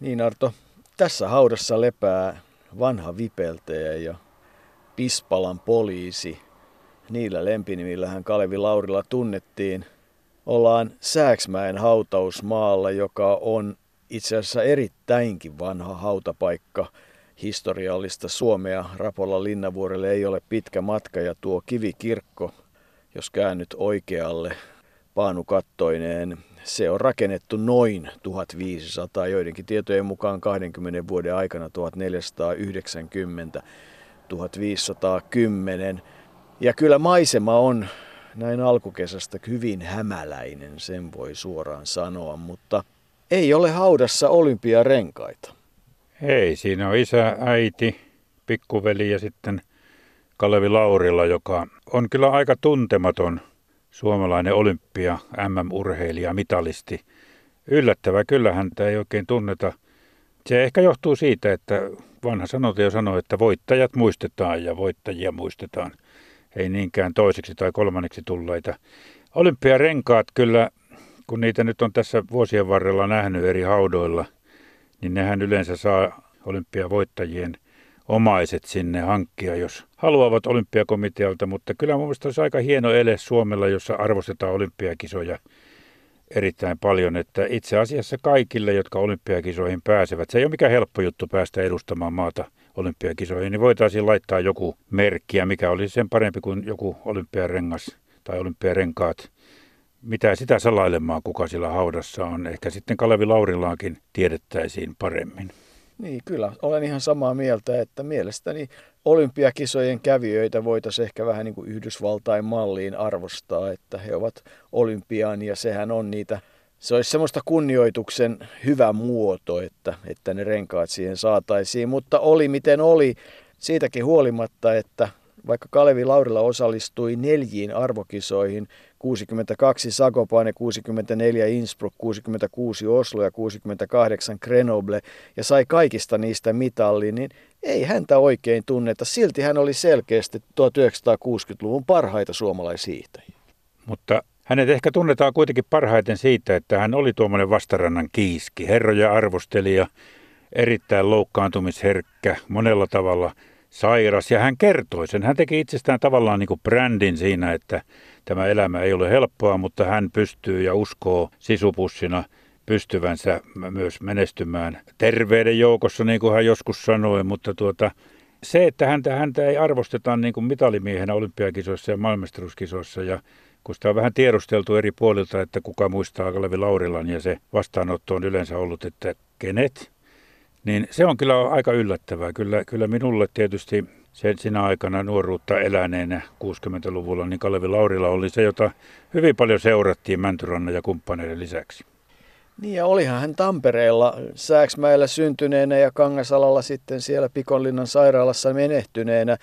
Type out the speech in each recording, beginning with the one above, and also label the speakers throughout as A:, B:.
A: Niin Arto, tässä haudassa lepää vanha vipeltäjä ja Pispalan poliisi. Niillä lempinimillähän Kalevi Laurila tunnettiin. Ollaan Sääksmäen hautausmaalla, joka on itse asiassa erittäinkin vanha hautapaikka historiallista Suomea. Rapolla Linnavuorelle ei ole pitkä matka ja tuo kivikirkko, jos käännyt oikealle paanukattoineen, se on rakennettu noin 1500, joidenkin tietojen mukaan 20 vuoden aikana 1490 1510. Ja kyllä maisema on näin alkukesästä hyvin hämäläinen, sen voi suoraan sanoa, mutta ei ole haudassa olympiarenkaita.
B: Ei, siinä on isä, äiti, pikkuveli ja sitten Kalevi Laurila, joka on kyllä aika tuntematon suomalainen olympia, MM-urheilija, mitalisti. Yllättävää, kyllä häntä ei oikein tunneta. Se ehkä johtuu siitä, että vanha sanonta jo sanoo, että voittajat muistetaan ja voittajia muistetaan. Ei niinkään toiseksi tai kolmanneksi tulleita. Olympiarenkaat kyllä, kun niitä nyt on tässä vuosien varrella nähnyt eri haudoilla, niin nehän yleensä saa olympiavoittajien omaiset sinne hankkia, jos haluavat olympiakomitealta, mutta kyllä mun mielestä olisi aika hieno ele Suomella, jossa arvostetaan olympiakisoja erittäin paljon, että itse asiassa kaikille, jotka olympiakisoihin pääsevät, se ei ole mikään helppo juttu päästä edustamaan maata olympiakisoihin, niin voitaisiin laittaa joku merkki, mikä olisi sen parempi kuin joku olympiarengas tai olympiarenkaat. Mitä sitä salailemaan, kuka sillä haudassa on. Ehkä sitten Kalevi Laurilaakin tiedettäisiin paremmin.
A: Niin, kyllä. Olen ihan samaa mieltä, että mielestäni olympiakisojen kävijöitä voitaisiin ehkä vähän niin kuin Yhdysvaltain malliin arvostaa, että he ovat olympiaan ja sehän on niitä, se olisi semmoista kunnioituksen hyvä muoto, että, että ne renkaat siihen saataisiin, mutta oli miten oli, siitäkin huolimatta, että vaikka Kalevi Laurila osallistui neljiin arvokisoihin, 62 Sagopane, 64 Innsbruck, 66 Oslo ja 68 Grenoble ja sai kaikista niistä mitallin, niin ei häntä oikein tunneta. Silti hän oli selkeästi 1960-luvun parhaita suomalaishiihtäjiä.
B: Mutta hänet ehkä tunnetaan kuitenkin parhaiten siitä, että hän oli tuommoinen vastarannan kiiski, herroja arvostelija, erittäin loukkaantumisherkkä, monella tavalla sairas. Ja hän kertoi sen. Hän teki itsestään tavallaan niin kuin brändin siinä, että tämä elämä ei ole helppoa, mutta hän pystyy ja uskoo sisupussina pystyvänsä myös menestymään terveyden joukossa, niin kuin hän joskus sanoi, mutta tuota, se, että häntä, häntä ei arvosteta niin kuin mitalimiehenä olympiakisoissa ja maailmastaruuskisoissa ja kun sitä on vähän tiedusteltu eri puolilta, että kuka muistaa Kalevi Laurilan ja se vastaanotto on yleensä ollut, että kenet, niin se on kyllä aika yllättävää. Kyllä, kyllä minulle tietysti sen sinä aikana nuoruutta eläneenä 60-luvulla, niin Kalevi Laurila oli se, jota hyvin paljon seurattiin Mäntyrannan ja kumppaneiden lisäksi.
A: Niin ja olihan hän Tampereella Sääksmäellä syntyneenä ja Kangasalalla sitten siellä Pikonlinnan sairaalassa menehtyneenä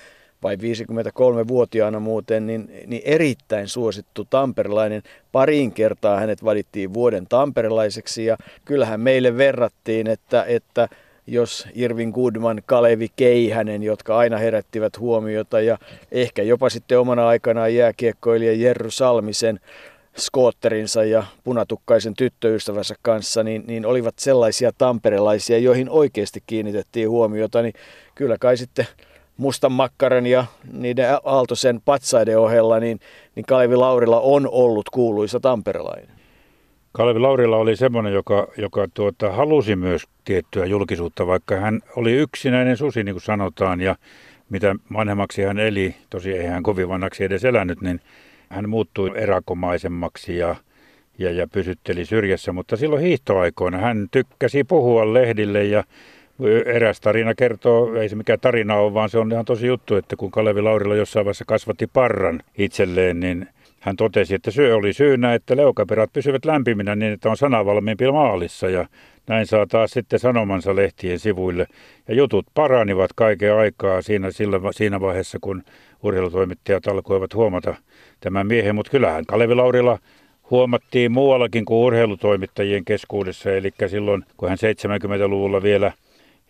A: vai 53-vuotiaana muuten, niin, niin erittäin suosittu tamperilainen. Pariin kertaa hänet valittiin vuoden tamperilaiseksi ja kyllähän meille verrattiin, että, että jos Irvin Goodman, Kalevi Keihänen, jotka aina herättivät huomiota ja ehkä jopa sitten omana aikanaan jääkiekkoilija Jerry Salmisen skootterinsa ja punatukkaisen tyttöystävänsä kanssa, niin, niin olivat sellaisia tamperelaisia, joihin oikeasti kiinnitettiin huomiota, niin kyllä kai sitten mustan makkaran ja niiden Aaltosen patsaiden ohella, niin, niin Kalevi Laurila on ollut kuuluisa tamperelainen.
B: Kalevi Laurila oli semmoinen, joka, joka tuota, halusi myös tiettyä julkisuutta, vaikka hän oli yksinäinen susi, niin kuin sanotaan, ja mitä vanhemmaksi hän eli, tosi ei hän kovin vanhaksi edes elänyt, niin hän muuttui erakomaisemmaksi ja, ja, ja pysytteli syrjässä, mutta silloin hiihtoaikoina hän tykkäsi puhua lehdille ja eräs tarina kertoo, ei se mikä tarina ole, vaan se on ihan tosi juttu, että kun Kalevi Laurila jossain vaiheessa kasvatti parran itselleen, niin hän totesi, että syö oli syynä, että leukaperät pysyvät lämpiminä niin, että on sanavalmiimpi maalissa ja näin saa taas sitten sanomansa lehtien sivuille. Ja jutut paranivat kaiken aikaa siinä, sillä, siinä vaiheessa, kun urheilutoimittajat alkoivat huomata tämän miehen. Mutta kyllähän Kalevi Laurila huomattiin muuallakin kuin urheilutoimittajien keskuudessa. Eli silloin, kun hän 70-luvulla vielä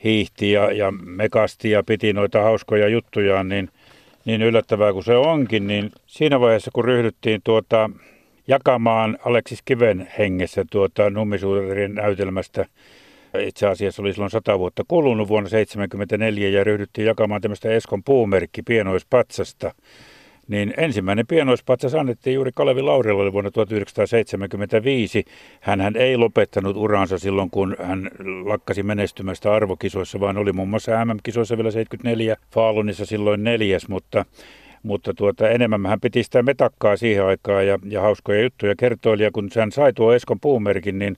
B: hiihti ja, ja mekasti ja piti noita hauskoja juttujaan, niin – niin yllättävää kuin se onkin, niin siinä vaiheessa kun ryhdyttiin tuota, jakamaan Aleksis Kiven hengessä tuota Nummisuurin näytelmästä itse asiassa oli silloin sata vuotta kulunut vuonna 1974 ja ryhdyttiin jakamaan tämmöistä Eskon puumerkki pienoispatsasta. Niin ensimmäinen pienoispatsas annettiin juuri Kalevi Laurilalle vuonna 1975. Hän ei lopettanut uraansa silloin, kun hän lakkasi menestymästä arvokisoissa, vaan oli muun muassa MM-kisoissa vielä 74 Faalunissa silloin neljäs, mutta mutta tuota, enemmän hän piti sitä metakkaa siihen aikaan ja, ja hauskoja juttuja kertoili. Ja kun hän sai tuo Eskon puumerkin, niin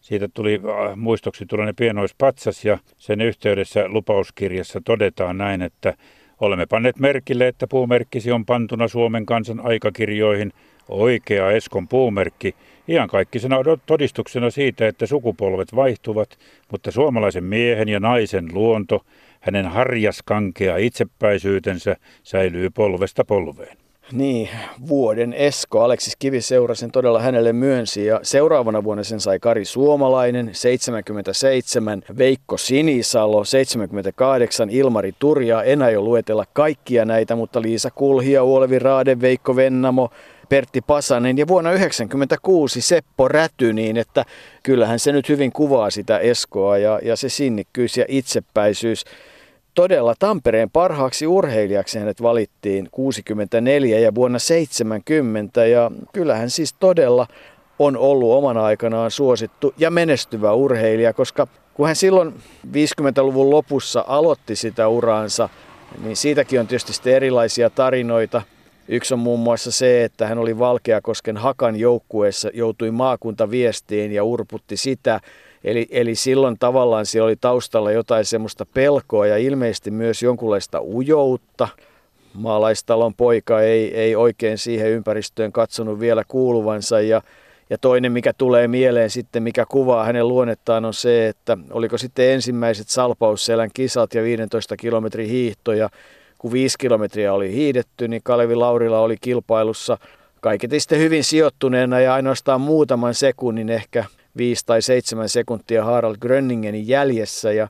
B: siitä tuli äh, muistoksi tuollainen pienoispatsas ja sen yhteydessä lupauskirjassa todetaan näin, että olemme panneet merkille, että puumerkkisi on pantuna Suomen kansan aikakirjoihin oikea Eskon puumerkki, ihan kaikkisena todistuksena siitä, että sukupolvet vaihtuvat, mutta suomalaisen miehen ja naisen luonto – hänen harjaskankea itsepäisyytensä säilyy polvesta polveen.
A: Niin, vuoden Esko Aleksis Kiviseura sen todella hänelle myönsi ja seuraavana vuonna sen sai Kari Suomalainen, 77, Veikko Sinisalo, 78, Ilmari Turja, en aio luetella kaikkia näitä, mutta Liisa Kulhia, Uolevi Raade, Veikko Vennamo, Pertti Pasanen ja vuonna 1996 Seppo Räty, niin että kyllähän se nyt hyvin kuvaa sitä Eskoa ja, ja se sinnikkyys ja itsepäisyys todella Tampereen parhaaksi urheilijaksi hänet valittiin 64 ja vuonna 70 ja kyllähän siis todella on ollut omana aikanaan suosittu ja menestyvä urheilija, koska kun hän silloin 50-luvun lopussa aloitti sitä uraansa, niin siitäkin on tietysti erilaisia tarinoita. Yksi on muun muassa se, että hän oli Valkeakosken Hakan joukkueessa, joutui maakuntaviestiin ja urputti sitä. Eli, eli silloin tavallaan siellä oli taustalla jotain semmoista pelkoa ja ilmeisesti myös jonkunlaista ujoutta. Maalaistalon poika ei, ei oikein siihen ympäristöön katsonut vielä kuuluvansa ja, ja toinen, mikä tulee mieleen sitten, mikä kuvaa hänen luonnettaan, on se, että oliko sitten ensimmäiset Salpausselän kisat ja 15 kilometrin hiihtoja, kun 5 kilometriä oli hiidetty, niin Kalevi Laurila oli kilpailussa kaiketi sitten hyvin sijoittuneena ja ainoastaan muutaman sekunnin ehkä 5 tai 7 sekuntia Harald Grönningenin jäljessä ja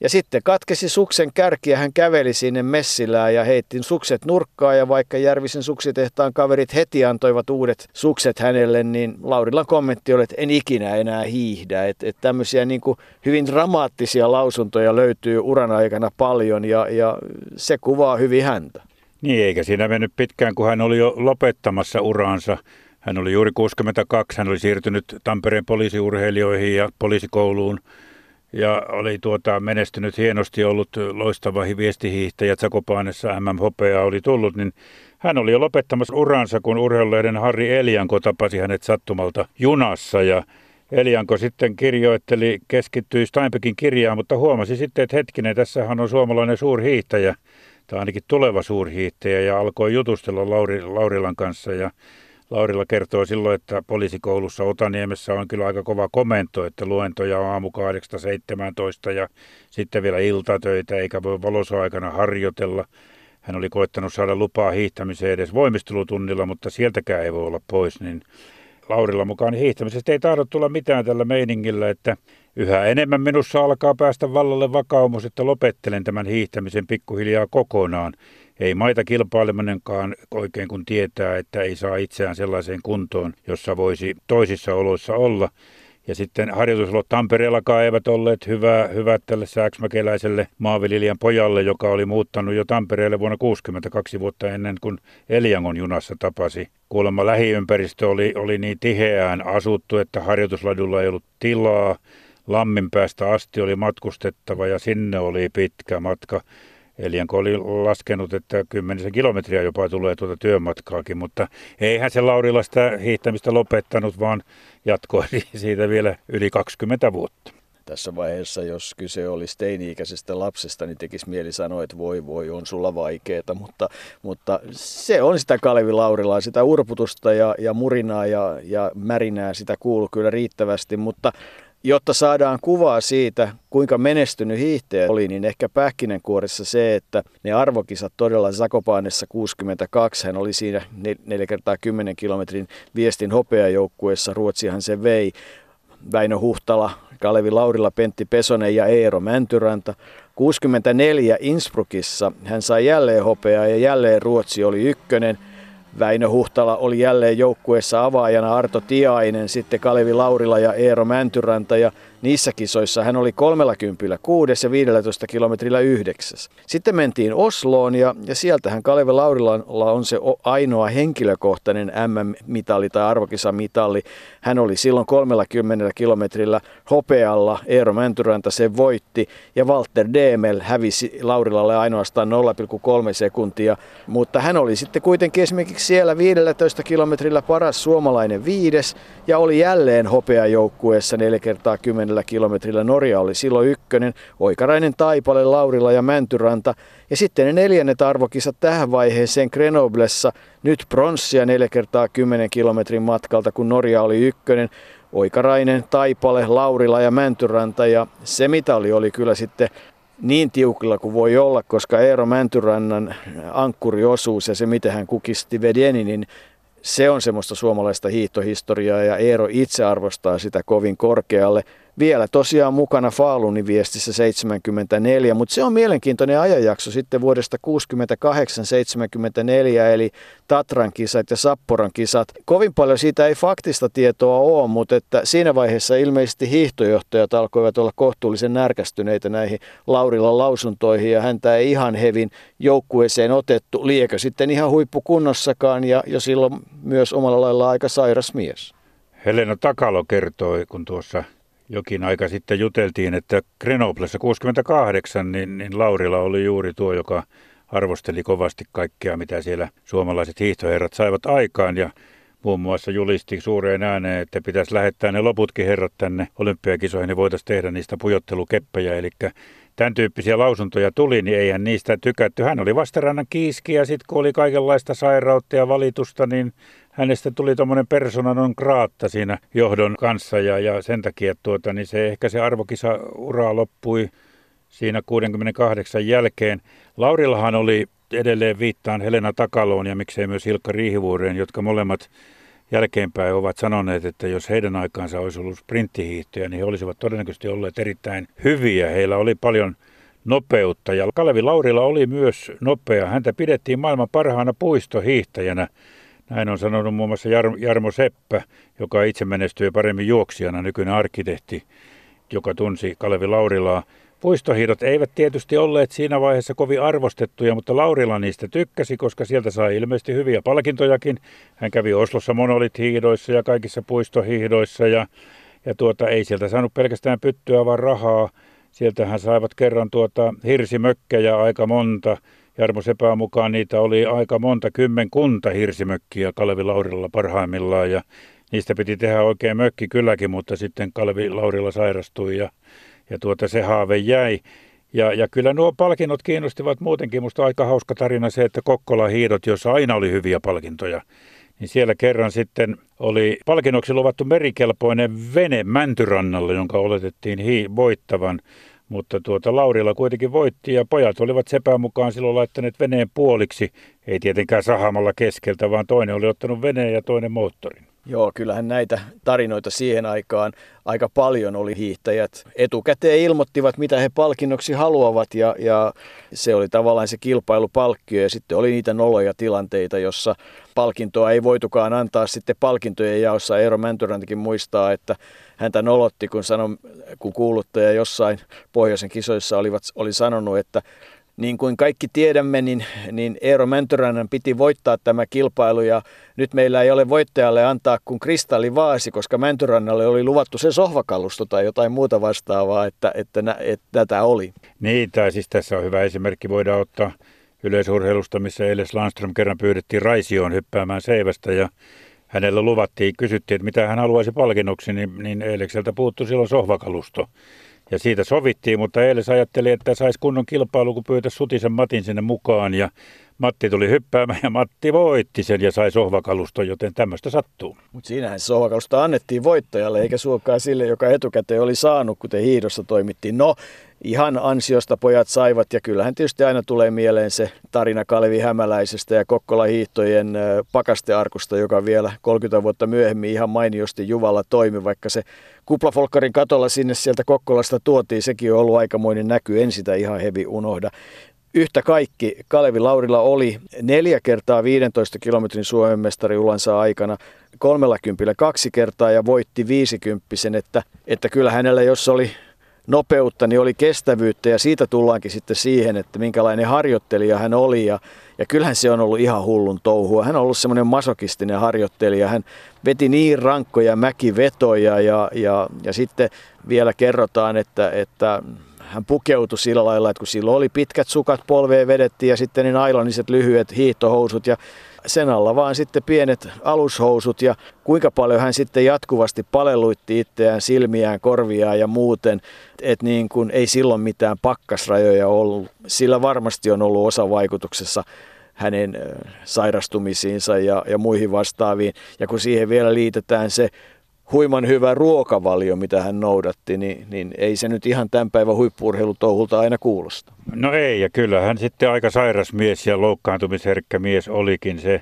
A: ja sitten katkesi suksen kärki ja hän käveli sinne messilään ja heitti sukset nurkkaan ja vaikka Järvisen suksitehtaan kaverit heti antoivat uudet sukset hänelle, niin Laurilan kommentti oli, että en ikinä enää hiihdä. Että et tämmöisiä niin hyvin dramaattisia lausuntoja löytyy uran aikana paljon ja, ja se kuvaa hyvin häntä.
B: Niin, eikä siinä mennyt pitkään, kun hän oli jo lopettamassa uraansa. Hän oli juuri 62, hän oli siirtynyt Tampereen poliisiurheilijoihin ja poliisikouluun ja oli tuota, menestynyt hienosti, ollut loistava viestihiihtäjä Zakopanessa MM Hopea oli tullut, niin hän oli jo lopettamassa uransa, kun urheilulehden Harri Elianko tapasi hänet sattumalta junassa. Ja Elianko sitten kirjoitteli, keskittyi Steinbeckin kirjaan, mutta huomasi sitten, että hetkinen, tässähän on suomalainen suurhiihtäjä, tai ainakin tuleva suurhiihtäjä, ja alkoi jutustella Lauri, Laurilan kanssa. Ja Laurilla kertoo silloin, että poliisikoulussa Otaniemessä on kyllä aika kova komento, että luentoja on aamu 8-17 ja sitten vielä iltatöitä, eikä voi valossa-aikana harjoitella. Hän oli koettanut saada lupaa hiihtämiseen edes voimistelutunnilla, mutta sieltäkään ei voi olla pois, niin Laurilla mukaan hiihtämisestä ei tahdo tulla mitään tällä meiningillä, että yhä enemmän minussa alkaa päästä vallalle vakaumus, että lopettelen tämän hiihtämisen pikkuhiljaa kokonaan. Ei maita kilpaileminenkaan oikein kun tietää, että ei saa itseään sellaiseen kuntoon, jossa voisi toisissa oloissa olla. Ja sitten harjoitusolot Tampereellakaan eivät olleet hyvä, hyvät tälle sääksmäkeläiselle maanviljelijän pojalle, joka oli muuttanut jo Tampereelle vuonna 62 vuotta ennen kuin Eliangon junassa tapasi. Kuulemma lähiympäristö oli, oli niin tiheään asuttu, että harjoitusladulla ei ollut tilaa. Lammin päästä asti oli matkustettava ja sinne oli pitkä matka. Elianko oli laskenut, että kymmenisen kilometriä jopa tulee tuota työmatkaakin, mutta eihän se Laurila sitä hiihtämistä lopettanut, vaan jatkoi siitä vielä yli 20 vuotta.
A: Tässä vaiheessa, jos kyse olisi teini-ikäisestä lapsesta, niin tekisi mieli sanoa, että voi voi, on sulla vaikeeta, mutta, mutta se on sitä Kalevi Laurilaa, sitä urputusta ja, ja murinaa ja, ja märinää, sitä kuuluu kyllä riittävästi, mutta jotta saadaan kuvaa siitä, kuinka menestynyt hiihtäjä oli, niin ehkä pähkinänkuoressa se, että ne arvokisat todella Zakopanessa 62, hän oli siinä 4 kertaa 10 kilometrin viestin hopeajoukkueessa, Ruotsihan se vei. Väinö Huhtala, Kalevi Laurila, Pentti Pesonen ja Eero Mäntyranta. 64 Innsbruckissa hän sai jälleen hopeaa ja jälleen Ruotsi oli ykkönen – Väinö Huhtala oli jälleen joukkueessa avaajana Arto Tiainen, sitten Kalevi Laurila ja Eero Mäntyranta. Ja Niissä kisoissa hän oli 30 kuudes ja 15 kilometrillä yhdeksäs. Sitten mentiin Osloon ja, ja sieltähän Kalevi Laurilalla on se ainoa henkilökohtainen MM-mitali tai arvokisamitalli. Hän oli silloin 30 kilometrillä hopealla, Eero Mäntyräntä se voitti ja Walter Demel hävisi Laurilalle ainoastaan 0,3 sekuntia, mutta hän oli sitten kuitenkin esimerkiksi siellä 15 kilometrillä paras suomalainen viides ja oli jälleen hopeajoukkueessa 4 kertaa 10 kilometrillä. Norja oli silloin ykkönen, Oikarainen Taipale, Laurila ja Mäntyranta. Ja sitten ne neljännet arvokisat tähän vaiheeseen Grenoblessa, nyt pronssia 4 kertaa 10 kilometrin matkalta, kun Norja oli ykkönen. Oikarainen, Taipale, Laurila ja Mäntyranta ja se mitali oli kyllä sitten niin tiukilla kuin voi olla, koska Eero Mäntyrannan ankkuriosuus ja se, miten hän kukisti Vedeni, niin se on semmoista suomalaista hiihtohistoriaa ja Eero itse arvostaa sitä kovin korkealle vielä tosiaan mukana Faalunin viestissä 74, mutta se on mielenkiintoinen ajanjakso sitten vuodesta 68-74, eli Tatran kisat ja Sapporan kisat. Kovin paljon siitä ei faktista tietoa ole, mutta että siinä vaiheessa ilmeisesti hiihtojohtajat alkoivat olla kohtuullisen närkästyneitä näihin Laurilan lausuntoihin, ja häntä ei ihan hevin joukkueeseen otettu, liekö sitten ihan huippukunnossakaan, ja jo silloin myös omalla lailla aika sairas mies.
B: Helena Takalo kertoi, kun tuossa jokin aika sitten juteltiin, että Grenoblessa 68, niin, niin Laurila oli juuri tuo, joka arvosteli kovasti kaikkea, mitä siellä suomalaiset hiihtoherrat saivat aikaan ja muun muassa julisti suureen ääneen, että pitäisi lähettää ne loputkin herrat tänne olympiakisoihin, niin voitaisiin tehdä niistä pujottelukeppejä. Eli tämän tyyppisiä lausuntoja tuli, niin eihän niistä tykätty. Hän oli vastarannan kiiski ja sitten kun oli kaikenlaista sairautta ja valitusta, niin hänestä tuli tuommoinen persona non graatta siinä johdon kanssa ja, ja sen takia tuota, niin se ehkä se arvokisa ura loppui siinä 68 jälkeen. Laurillahan oli edelleen viittaan Helena Takaloon ja miksei myös Hilkka Riihivuoreen, jotka molemmat jälkeenpäin ovat sanoneet, että jos heidän aikaansa olisi ollut sprinttihiihtoja, niin he olisivat todennäköisesti olleet erittäin hyviä. Heillä oli paljon nopeutta ja Kalevi Laurilla oli myös nopea. Häntä pidettiin maailman parhaana puistohiihtäjänä. Näin on sanonut muun muassa Jarmo Seppä, joka itse menestyi paremmin juoksijana, nykyinen arkkitehti, joka tunsi Kalevi Laurilaa. Puistohiidot eivät tietysti olleet siinä vaiheessa kovin arvostettuja, mutta Laurila niistä tykkäsi, koska sieltä sai ilmeisesti hyviä palkintojakin. Hän kävi Oslossa monolithiidoissa ja kaikissa puistohiidoissa ja, ja tuota, ei sieltä saanut pelkästään pyttyä, vaan rahaa. Sieltähän saivat kerran tuota hirsimökkejä aika monta. Jarmo Sepää mukaan niitä oli aika monta kymmenkunta hirsimökkiä Kalevi Laurilalla parhaimmillaan ja niistä piti tehdä oikein mökki kylläkin, mutta sitten Kalevi Laurilla sairastui ja ja tuota se haave jäi. Ja, ja kyllä nuo palkinnot kiinnostivat muutenkin. Musta aika hauska tarina se, että Kokkola hiidot, jossa aina oli hyviä palkintoja, niin siellä kerran sitten oli palkinnoksi luvattu merikelpoinen vene Mäntyrannalle, jonka oletettiin hii- voittavan. Mutta tuota Laurilla kuitenkin voitti ja pojat olivat sepään mukaan silloin laittaneet veneen puoliksi. Ei tietenkään sahamalla keskeltä, vaan toinen oli ottanut veneen ja toinen moottorin.
A: Joo, kyllähän näitä tarinoita siihen aikaan aika paljon oli hiihtäjät. Etukäteen ilmoittivat, mitä he palkinnoksi haluavat ja, ja se oli tavallaan se kilpailupalkkio ja sitten oli niitä noloja tilanteita, jossa palkintoa ei voitukaan antaa sitten palkintojen jaossa. Eero Mäntyräntäkin muistaa, että häntä nolotti, kun, sano, kun kuuluttaja jossain pohjoisen kisoissa olivat, oli sanonut, että niin kuin kaikki tiedämme, niin, niin Eero Mäntyränen piti voittaa tämä kilpailu ja nyt meillä ei ole voittajalle antaa kuin kristallivaasi, koska Mäntyrannalle oli luvattu se sohvakalusto tai jotain muuta vastaavaa, että, että, että, että tätä oli.
B: Niin, tai siis tässä on hyvä esimerkki, voidaan ottaa yleisurheilusta, missä Eiles Landström kerran pyydettiin Raisioon hyppäämään seivästä ja hänellä luvattiin, kysyttiin, että mitä hän haluaisi palkinnoksi, niin, niin Eilekseltä puuttui silloin sohvakalusto. Ja siitä sovittiin, mutta eilen ajatteli, että saisi kunnon kilpailu, kun pyytäisi Sutisen Matin sinne mukaan. Ja Matti tuli hyppäämään ja Matti voitti sen ja sai sohvakaluston, joten tämmöistä sattuu.
A: Mutta siinähän se sohvakalusto annettiin voittajalle eikä suokaa sille, joka etukäteen oli saanut, kuten hiidossa toimittiin. No, ihan ansiosta pojat saivat ja kyllähän tietysti aina tulee mieleen se tarina Kalevi Hämäläisestä ja Kokkola hiihtojen pakastearkusta, joka vielä 30 vuotta myöhemmin ihan mainiosti Juvalla toimi, vaikka se kuplafolkkarin katolla sinne sieltä Kokkolasta tuotiin, sekin on ollut aikamoinen näky, en sitä ihan hevi unohda. yhtä kaikki Kalevi Laurilla oli neljä kertaa 15 kilometrin Suomen mestari ulansa aikana, kolmella kympillä kaksi kertaa ja voitti viisikymppisen, että, että kyllä hänellä jos oli nopeutta, niin oli kestävyyttä ja siitä tullaankin sitten siihen, että minkälainen harjoittelija hän oli ja, ja kyllähän se on ollut ihan hullun touhua. Hän on ollut semmoinen masokistinen harjoittelija. Hän veti niin rankkoja mäkivetoja ja, ja, ja sitten vielä kerrotaan, että, että hän pukeutui sillä lailla, että kun silloin oli pitkät sukat polveen vedettiin ja sitten ne nailoniset lyhyet hiihtohousut ja sen alla vaan sitten pienet alushousut ja kuinka paljon hän sitten jatkuvasti palelluitti itseään, silmiään, korviaan ja muuten, että niin kuin ei silloin mitään pakkasrajoja ollut. Sillä varmasti on ollut osa vaikutuksessa hänen sairastumisiinsa ja, ja muihin vastaaviin. Ja kun siihen vielä liitetään se huiman hyvä ruokavalio, mitä hän noudatti, niin, niin ei se nyt ihan tämän päivän huippuurheilutouhulta aina kuulosta.
B: No ei, ja kyllä hän sitten aika sairas mies ja loukkaantumisherkkä mies olikin se.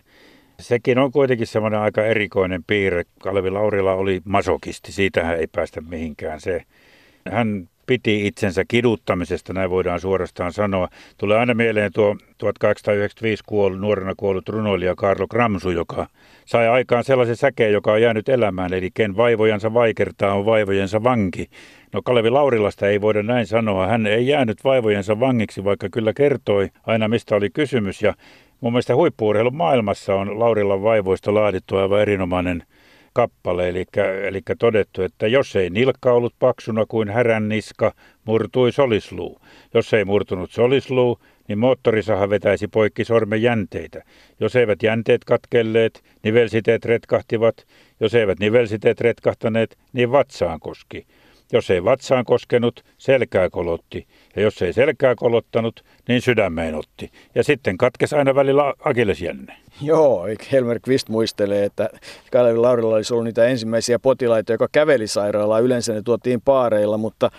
B: Sekin on kuitenkin semmoinen aika erikoinen piirre. Kalevi Laurila oli masokisti, siitähän ei päästä mihinkään se. Hän piti itsensä kiduttamisesta, näin voidaan suorastaan sanoa. Tulee aina mieleen tuo 1895 kuollut, nuorena kuollut runoilija Karlo Kramsu, joka sai aikaan sellaisen säkeen, joka on jäänyt elämään, eli ken vaivojansa vaikertaa on vaivojensa vanki. No Kalevi Laurilasta ei voida näin sanoa. Hän ei jäänyt vaivojensa vangiksi, vaikka kyllä kertoi aina mistä oli kysymys. Ja mun mielestä huippuurheilun maailmassa on Laurilan vaivoista laadittu aivan erinomainen kappale, eli, eli todettu, että jos ei nilkka ollut paksuna kuin härän niska, murtui solisluu. Jos ei murtunut solisluu, niin moottorisaha vetäisi poikki sormen jänteitä. Jos eivät jänteet katkelleet, nivelsiteet retkahtivat. Jos eivät nivelsiteet retkahtaneet, niin vatsaan koski. Jos ei vatsaan koskenut, selkää kolotti. Ja jos ei selkää kolottanut, niin sydämeen otti. Ja sitten katkesi aina välillä akillesjänne.
A: Joo, Helmer Kvist muistelee, että Kalevi Laurilla olisi ollut niitä ensimmäisiä potilaita, joka käveli sairaalaan. Yleensä ne tuotiin paareilla, mutta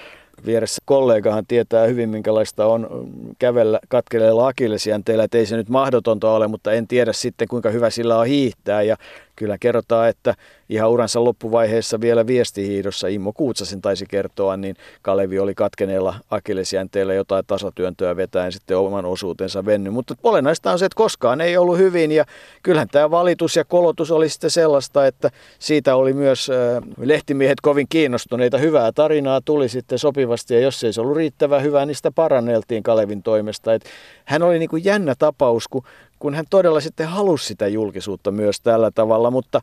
A: vieressä kollegahan tietää hyvin, minkälaista on kävellä katkeleella akillesjänteellä, että ei se nyt mahdotonta ole, mutta en tiedä sitten, kuinka hyvä sillä on hiihtää. Ja kyllä kerrotaan, että ihan uransa loppuvaiheessa vielä viestihiidossa, Immo Kuutsasen taisi kertoa, niin Kalevi oli katkeneella akillesjänteellä jotain tasatyöntöä vetäen sitten oman osuutensa venny. Mutta olennaista on se, että koskaan ei ollut hyvin ja kyllähän tämä valitus ja kolotus oli sitten sellaista, että siitä oli myös lehtimiehet kovin kiinnostuneita. Hyvää tarinaa tuli sitten sopivasti ja jos ei se ollut riittävän hyvää, niin sitä paranneltiin Kalevin toimesta. Et hän oli niin kuin jännä tapaus, kun kun hän todella sitten halusi sitä julkisuutta myös tällä tavalla, mutta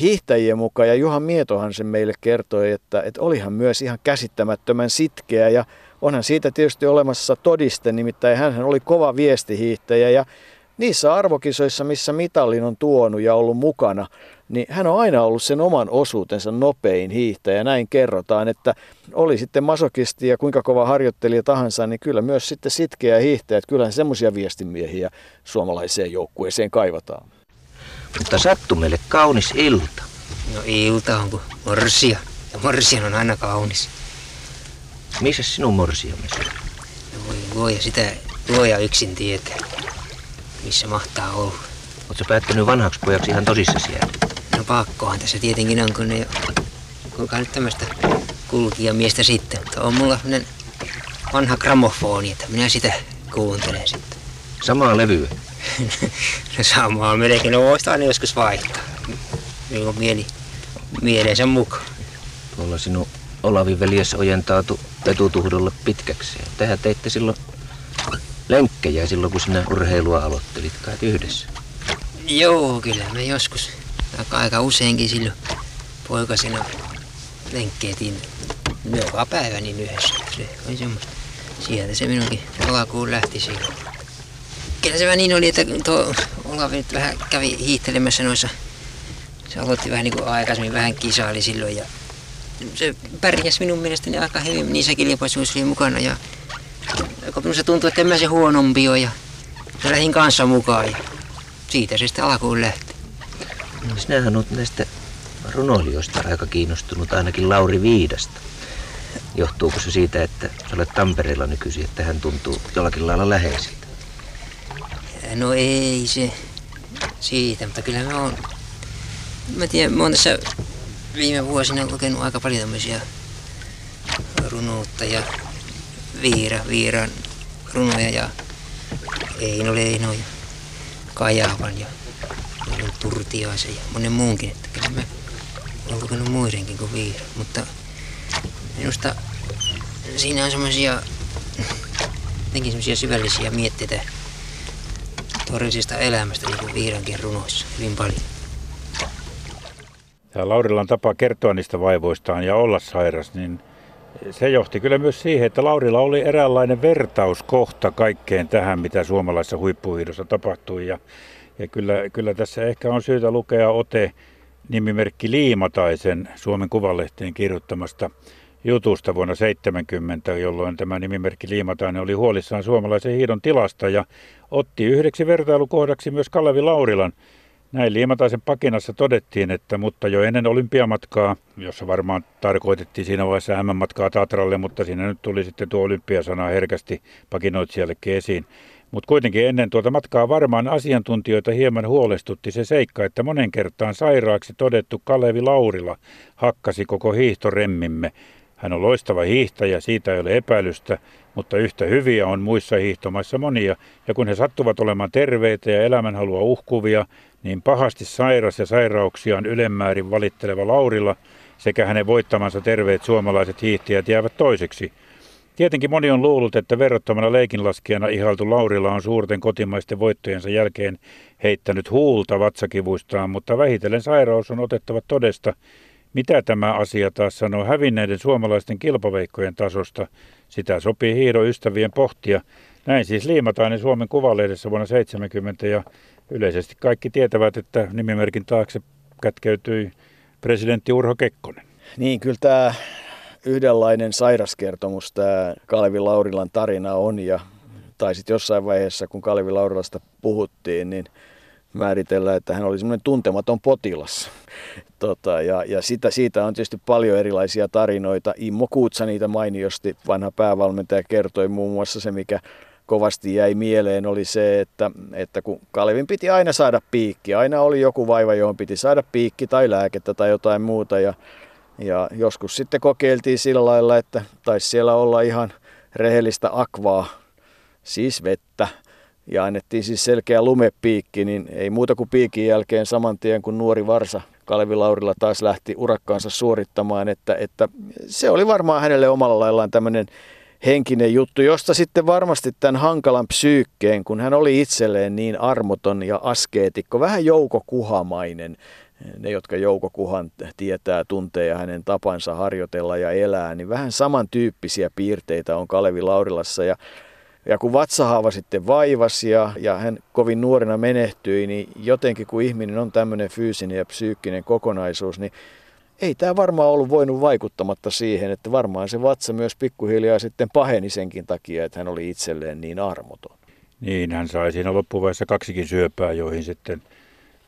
A: hiihtäjien mukaan, ja Juhan Mietohan sen meille kertoi, että, että olihan myös ihan käsittämättömän sitkeä, ja onhan siitä tietysti olemassa todiste, nimittäin hän oli kova viestihiihtäjä, ja niissä arvokisoissa, missä mitallin on tuonut ja ollut mukana, niin hän on aina ollut sen oman osuutensa nopein hiihtäjä. Näin kerrotaan, että oli sitten masokisti ja kuinka kova harjoittelija tahansa, niin kyllä myös sitten sitkeä hiihtäjä. Että kyllähän semmoisia viestimiehiä suomalaiseen joukkueeseen kaivataan.
C: Mutta sattui meille kaunis ilta.
D: No ilta on kuin morsia. Ja morsian on aina kaunis.
C: Missä sinun morsiamme on?
D: No voi voi, ja sitä luoja yksin tietää, missä mahtaa olla.
C: Oletko päättänyt vanhaksi pojaksi ihan tosissasi jäädä?
D: No pakkohan tässä tietenkin on, kun ne kuinka nyt tämmöistä kulkia miestä sitten. Mutta on mulla vanha gramofoni, että minä sitä kuuntelen sitten.
C: Samaa levyä?
D: no samaa melkein, no voisi aina joskus vaihtaa. Minun mieli, mieleensä mukaan.
C: Tuolla sinun Olavi veljes ojentautui etutuhdolle pitkäksi. Tehän teitte silloin lenkkejä silloin, kun sinä urheilua aloittelit kai yhdessä.
D: Joo, kyllä me joskus aika, aika useinkin silloin poikasena lenkkeetiin joka päivä niin yhdessä. Se oli semmoista. Sieltä se minunkin alkuun lähti silloin. Kyllä se vähän niin oli, että tuo Olavi nyt vähän kävi hiihtelemässä noissa. Se aloitti vähän niin kuin aikaisemmin, vähän kisaili silloin ja se pärjäsi minun mielestäni aika hyvin niissä kilpailuissa oli mukana ja kun se tuntui, että en mä se huonompi ole ja lähdin kanssa mukaan ja siitä se sitten alkuun lähti.
C: No, sinähän olet näistä runoilijoista aika kiinnostunut, ainakin Lauri Viidasta. Johtuuko se siitä, että olet Tampereella nykyisin, että hän tuntuu jollakin lailla läheisiltä?
D: No ei se siitä, mutta kyllä mä oon... Mä tiedän, mä oon tässä viime vuosina lukenut aika paljon tämmöisiä runoutta ja Viira, Viiran runoja ja Eino Leino ja Kajavan ja Turtiaisen ja monen muunkin. Että kyllä mä olen lukenut muidenkin kuin Viira. Mutta minusta siinä on semmoisia jotenkin semmoisia syvällisiä mietteitä todellisesta elämästä niin kuin Viirankin runoissa hyvin paljon.
B: Ja Laurilan tapa kertoa niistä vaivoistaan ja olla sairas, niin se johti kyllä myös siihen, että Laurilla oli eräänlainen vertauskohta kaikkeen tähän, mitä suomalaisessa huippuhiidossa tapahtui. Ja, ja kyllä, kyllä tässä ehkä on syytä lukea ote nimimerkki Liimataisen Suomen Kuvalehteen kirjoittamasta jutusta vuonna 70, jolloin tämä nimimerkki Liimatainen oli huolissaan suomalaisen hiidon tilasta ja otti yhdeksi vertailukohdaksi myös Kalevi Laurilan näin Liimataisen pakinassa todettiin, että mutta jo ennen olympiamatkaa, jossa varmaan tarkoitettiin siinä vaiheessa M-matkaa Tatralle, mutta siinä nyt tuli sitten tuo olympiasana herkästi pakinoitsijallekin esiin. Mutta kuitenkin ennen tuota matkaa varmaan asiantuntijoita hieman huolestutti se seikka, että monen kertaan sairaaksi todettu Kalevi Laurila hakkasi koko hiihtoremmimme. Hän on loistava hiihtäjä, siitä ei ole epäilystä, mutta yhtä hyviä on muissa hiihtomaissa monia, ja kun he sattuvat olemaan terveitä ja elämänhalua uhkuvia, niin pahasti sairas ja sairauksiaan ylemmäärin valitteleva Laurilla sekä hänen voittamansa terveet suomalaiset hiihtäjät jäävät toiseksi. Tietenkin moni on luullut, että verrattomana leikinlaskijana ihailtu Laurilla on suurten kotimaisten voittojensa jälkeen heittänyt huulta vatsakivuistaan, mutta vähitellen sairaus on otettava todesta. Mitä tämä asia taas sanoo hävinneiden suomalaisten kilpaveikkojen tasosta? Sitä sopii hiidoystävien pohtia. Näin siis liimataan Suomen Kuvalehdessä vuonna 70 ja yleisesti kaikki tietävät, että nimimerkin taakse kätkeytyi presidentti Urho Kekkonen.
A: Niin, kyllä tämä yhdenlainen sairaskertomus, tämä Kalevi Laurilan tarina on ja tai sitten jossain vaiheessa, kun Kalevi Laurilasta puhuttiin, niin määritellään, että hän oli semmoinen tuntematon potilas. Tota, ja, ja sitä, siitä on tietysti paljon erilaisia tarinoita. Immo Kuutsa niitä mainiosti, vanha päävalmentaja, kertoi muun muassa se, mikä kovasti jäi mieleen, oli se, että, että kun Kalevin piti aina saada piikki, aina oli joku vaiva, johon piti saada piikki tai lääkettä tai jotain muuta. Ja, ja joskus sitten kokeiltiin sillä lailla, että taisi siellä olla ihan rehellistä akvaa, siis vettä, ja annettiin siis selkeä lumepiikki, niin ei muuta kuin piikin jälkeen saman tien, kun nuori Varsa Kalevi Laurilla taas lähti urakkaansa suorittamaan, että, että se oli varmaan hänelle omalla laillaan tämmöinen henkinen juttu, josta sitten varmasti tämän hankalan psyykkeen, kun hän oli itselleen niin armoton ja askeetikko, vähän joukokuhamainen, ne, jotka Jouko Kuhan tietää, tuntee ja hänen tapansa harjoitella ja elää, niin vähän samantyyppisiä piirteitä on Kalevi Laurilassa. Ja, ja kun vatsahaava sitten vaivasi ja, ja hän kovin nuorena menehtyi, niin jotenkin kun ihminen on tämmöinen fyysinen ja psyykkinen kokonaisuus, niin ei tämä varmaan ollut voinut vaikuttamatta siihen, että varmaan se vatsa myös pikkuhiljaa sitten paheni senkin takia, että hän oli itselleen niin armoton.
B: Niin, hän sai siinä loppuvaiheessa kaksikin syöpää, joihin sitten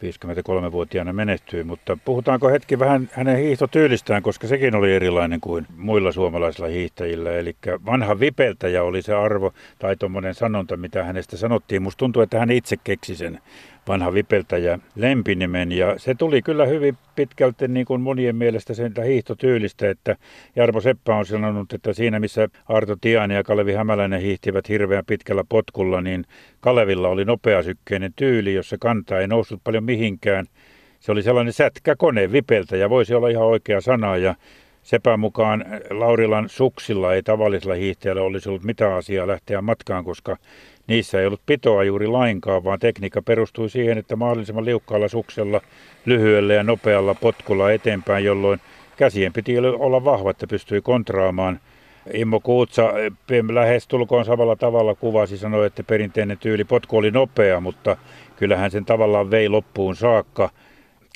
B: 53-vuotiaana menehtyi, mutta puhutaanko hetki vähän hänen hiihtotyylistään, koska sekin oli erilainen kuin muilla suomalaisilla hiihtäjillä. Eli vanha vipeltäjä oli se arvo tai tuommoinen sanonta, mitä hänestä sanottiin. Musta tuntuu, että hän itse keksi sen vanha vipeltäjä lempinimen. Ja se tuli kyllä hyvin pitkälti niin kuin monien mielestä sen hiihtotyylistä, että Jarmo Seppä on sanonut, että siinä missä Arto Tiani ja Kalevi Hämäläinen hiihtivät hirveän pitkällä potkulla, niin Kalevilla oli nopeasykkeinen tyyli, jossa kanta ei noussut paljon mihinkään. Se oli sellainen sätkäkone vipeltä ja voisi olla ihan oikea sana ja Sepän mukaan Laurilan suksilla ei tavallisella hiihtäjällä olisi ollut mitään asiaa lähteä matkaan, koska Niissä ei ollut pitoa juuri lainkaan, vaan tekniikka perustui siihen, että mahdollisimman liukkaalla suksella, lyhyellä ja nopealla potkulla eteenpäin, jolloin käsien piti olla vahva, että pystyi kontraamaan. Immo Kuutsa eh, lähes tulkoon samalla tavalla kuvasi, sanoi, että perinteinen tyyli potku oli nopea, mutta kyllähän sen tavallaan vei loppuun saakka.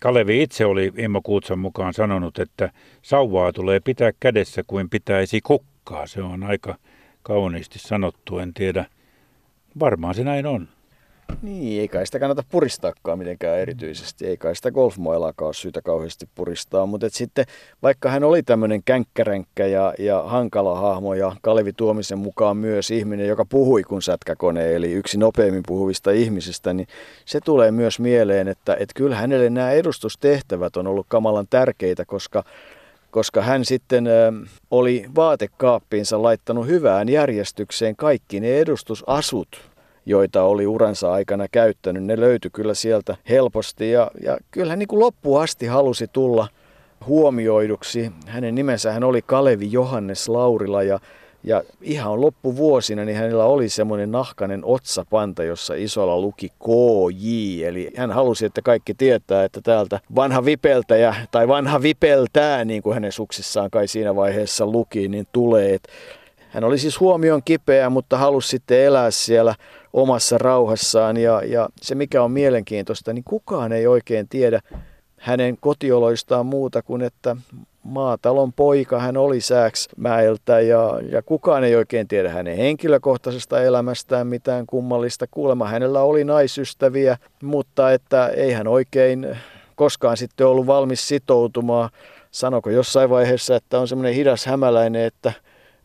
B: Kalevi itse oli Immo Kuutsan mukaan sanonut, että sauvaa tulee pitää kädessä kuin pitäisi kukkaa. Se on aika kauniisti sanottu, en tiedä Varmaan se näin on.
A: Niin, ei kai sitä kannata puristaakaan mitenkään erityisesti. Ei kai sitä golfmoilaakaan ole syytä kauheasti puristaa. Mutta sitten vaikka hän oli tämmöinen känkkäränkkä ja, ja hankala hahmo ja Kalevi Tuomisen mukaan myös ihminen, joka puhui kuin sätkäkone, eli yksi nopeimmin puhuvista ihmisistä, niin se tulee myös mieleen, että, että kyllä hänelle nämä edustustehtävät on ollut kamalan tärkeitä, koska koska hän sitten oli vaatekaappiinsa laittanut hyvään järjestykseen kaikki ne edustusasut, joita oli uransa aikana käyttänyt. Ne löytyi kyllä sieltä helposti ja, ja kyllä hän niin kuin loppuun asti halusi tulla huomioiduksi. Hänen nimensä hän oli Kalevi Johannes Laurila ja ja ihan loppuvuosina niin hänellä oli semmoinen nahkainen otsapanta, jossa isolla luki KJ. Eli hän halusi, että kaikki tietää, että täältä vanha vipeltäjä tai vanha vipeltää, niin kuin hänen suksissaan kai siinä vaiheessa luki, niin tulee. Hän oli siis huomion kipeä, mutta halusi sitten elää siellä omassa rauhassaan. Ja, ja se mikä on mielenkiintoista, niin kukaan ei oikein tiedä hänen kotioloistaan muuta kuin, että maatalon poika hän oli Sääksmäeltä ja, ja kukaan ei oikein tiedä hänen henkilökohtaisesta elämästään mitään kummallista. Kuulemma hänellä oli naisystäviä, mutta että ei hän oikein koskaan sitten ollut valmis sitoutumaan. Sanoko jossain vaiheessa, että on semmoinen hidas hämäläinen, että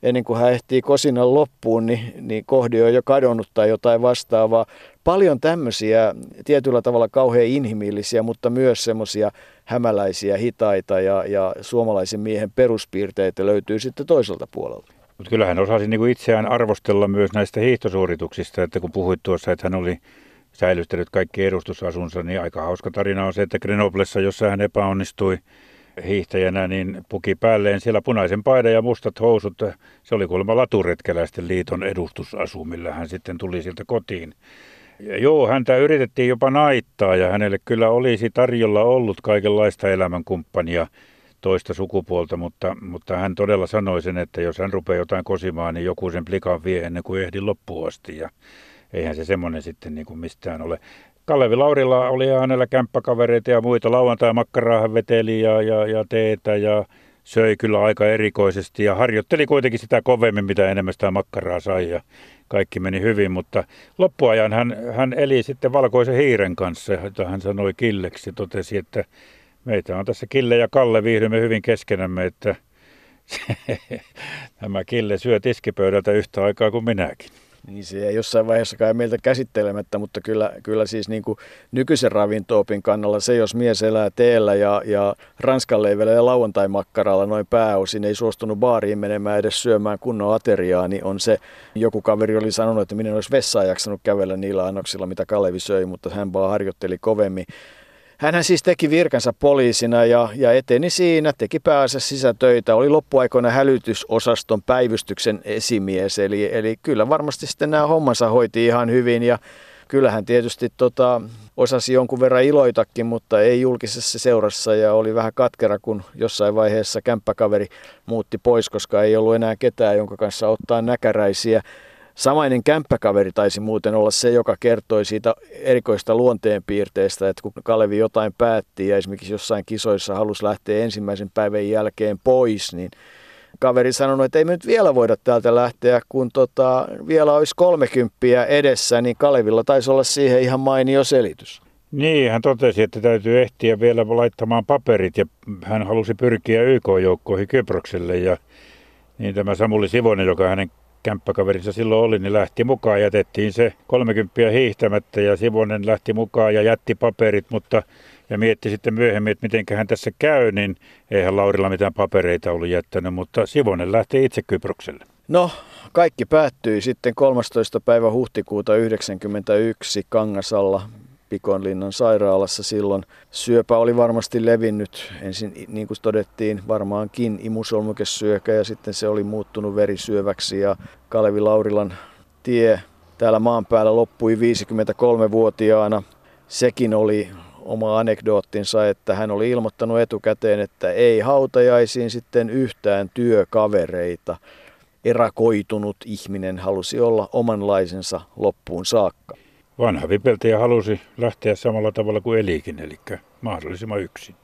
A: ennen kuin hän ehtii kosinan loppuun, niin, niin kohde on jo kadonnut tai jotain vastaavaa. Paljon tämmöisiä tietyllä tavalla kauhean inhimillisiä, mutta myös semmoisia hämäläisiä, hitaita ja, ja suomalaisen miehen peruspiirteitä löytyy sitten toiselta puolelta.
B: Mutta kyllä hän osasi niin kuin itseään arvostella myös näistä hiihtosuorituksista, että kun puhuit tuossa, että hän oli säilyttänyt kaikki edustusasunsa, niin aika hauska tarina on se, että Grenoblessa, jossa hän epäonnistui hiihtäjänä, niin puki päälleen siellä punaisen paidan ja mustat housut. Se oli kuulemma Laturetkeläisten liiton edustusasu, millä hän sitten tuli sieltä kotiin. Joo, häntä yritettiin jopa naittaa ja hänelle kyllä olisi tarjolla ollut kaikenlaista elämänkumppania toista sukupuolta, mutta, mutta hän todella sanoi sen, että jos hän rupeaa jotain kosimaan, niin joku sen plikan vie ennen kuin ehdi loppuun asti. Ja eihän se semmoinen sitten niin kuin mistään ole. Kalevi Laurilla oli hänellä kämppäkavereita ja muita. Lauantai-makkaraa hän veteli ja, ja, ja teetä ja söi kyllä aika erikoisesti ja harjoitteli kuitenkin sitä kovemmin, mitä enemmän sitä makkaraa sai ja kaikki meni hyvin, mutta loppuajan hän, hän eli sitten valkoisen hiiren kanssa, jota hän sanoi Killeksi totesi, että meitä on tässä Kille ja Kalle viihdymme hyvin keskenämme, että tämä Kille syö tiskipöydältä yhtä aikaa kuin minäkin.
A: Niin se ei jossain vaiheessa kai meiltä käsittelemättä, mutta kyllä, kyllä siis niin kuin nykyisen ravintoopin kannalla se, jos mies elää teellä ja, ja ranskan leivellä ja lauantai-makkaralla noin pääosin ei suostunut baariin menemään edes syömään kunnon ateriaa, niin on se, joku kaveri oli sanonut, että minä olisi vessaan jaksanut kävellä niillä annoksilla, mitä Kalevi söi, mutta hän vaan harjoitteli kovemmin. Hänhän siis teki virkansa poliisina ja, ja eteni siinä, teki pääasiassa sisätöitä, oli loppuaikoina hälytysosaston päivystyksen esimies, eli, eli kyllä varmasti sitten nämä hommansa hoiti ihan hyvin ja kyllähän tietysti tota, osasi jonkun verran iloitakin, mutta ei julkisessa seurassa ja oli vähän katkera, kun jossain vaiheessa kämppäkaveri muutti pois, koska ei ollut enää ketään, jonka kanssa ottaa näkäräisiä. Samainen kämppäkaveri taisi muuten olla se, joka kertoi siitä erikoista luonteenpiirteestä, että kun Kalevi jotain päätti ja esimerkiksi jossain kisoissa halusi lähteä ensimmäisen päivän jälkeen pois, niin kaveri sanoi, että ei me nyt vielä voida täältä lähteä, kun tota, vielä olisi kolmekymppiä edessä, niin Kalevilla taisi olla siihen ihan mainio selitys.
B: Niin, hän totesi, että täytyy ehtiä vielä laittamaan paperit ja hän halusi pyrkiä YK-joukkoihin Kyprokselle ja niin tämä Samuli Sivonen, joka hänen kämppäkaverinsa silloin oli, niin lähti mukaan. Jätettiin se 30 hiihtämättä ja Sivonen lähti mukaan ja jätti paperit, mutta ja mietti sitten myöhemmin, että miten hän tässä käy, niin eihän Laurilla mitään papereita ollut jättänyt, mutta Sivonen lähti itse Kyprokselle.
A: No, kaikki päättyi sitten 13. päivä huhtikuuta 1991 Kangasalla Pikonlinnan sairaalassa silloin. Syöpä oli varmasti levinnyt ensin, niin kuin todettiin, varmaankin imusolmukesyökä ja sitten se oli muuttunut verisyöväksi ja Kalevi Laurilan tie täällä maan päällä loppui 53-vuotiaana. Sekin oli oma anekdoottinsa, että hän oli ilmoittanut etukäteen, että ei hautajaisiin sitten yhtään työkavereita. Erakoitunut ihminen halusi olla omanlaisensa loppuun saakka.
B: Vanha vipeltäjä halusi lähteä samalla tavalla kuin elikin, eli mahdollisimman yksin.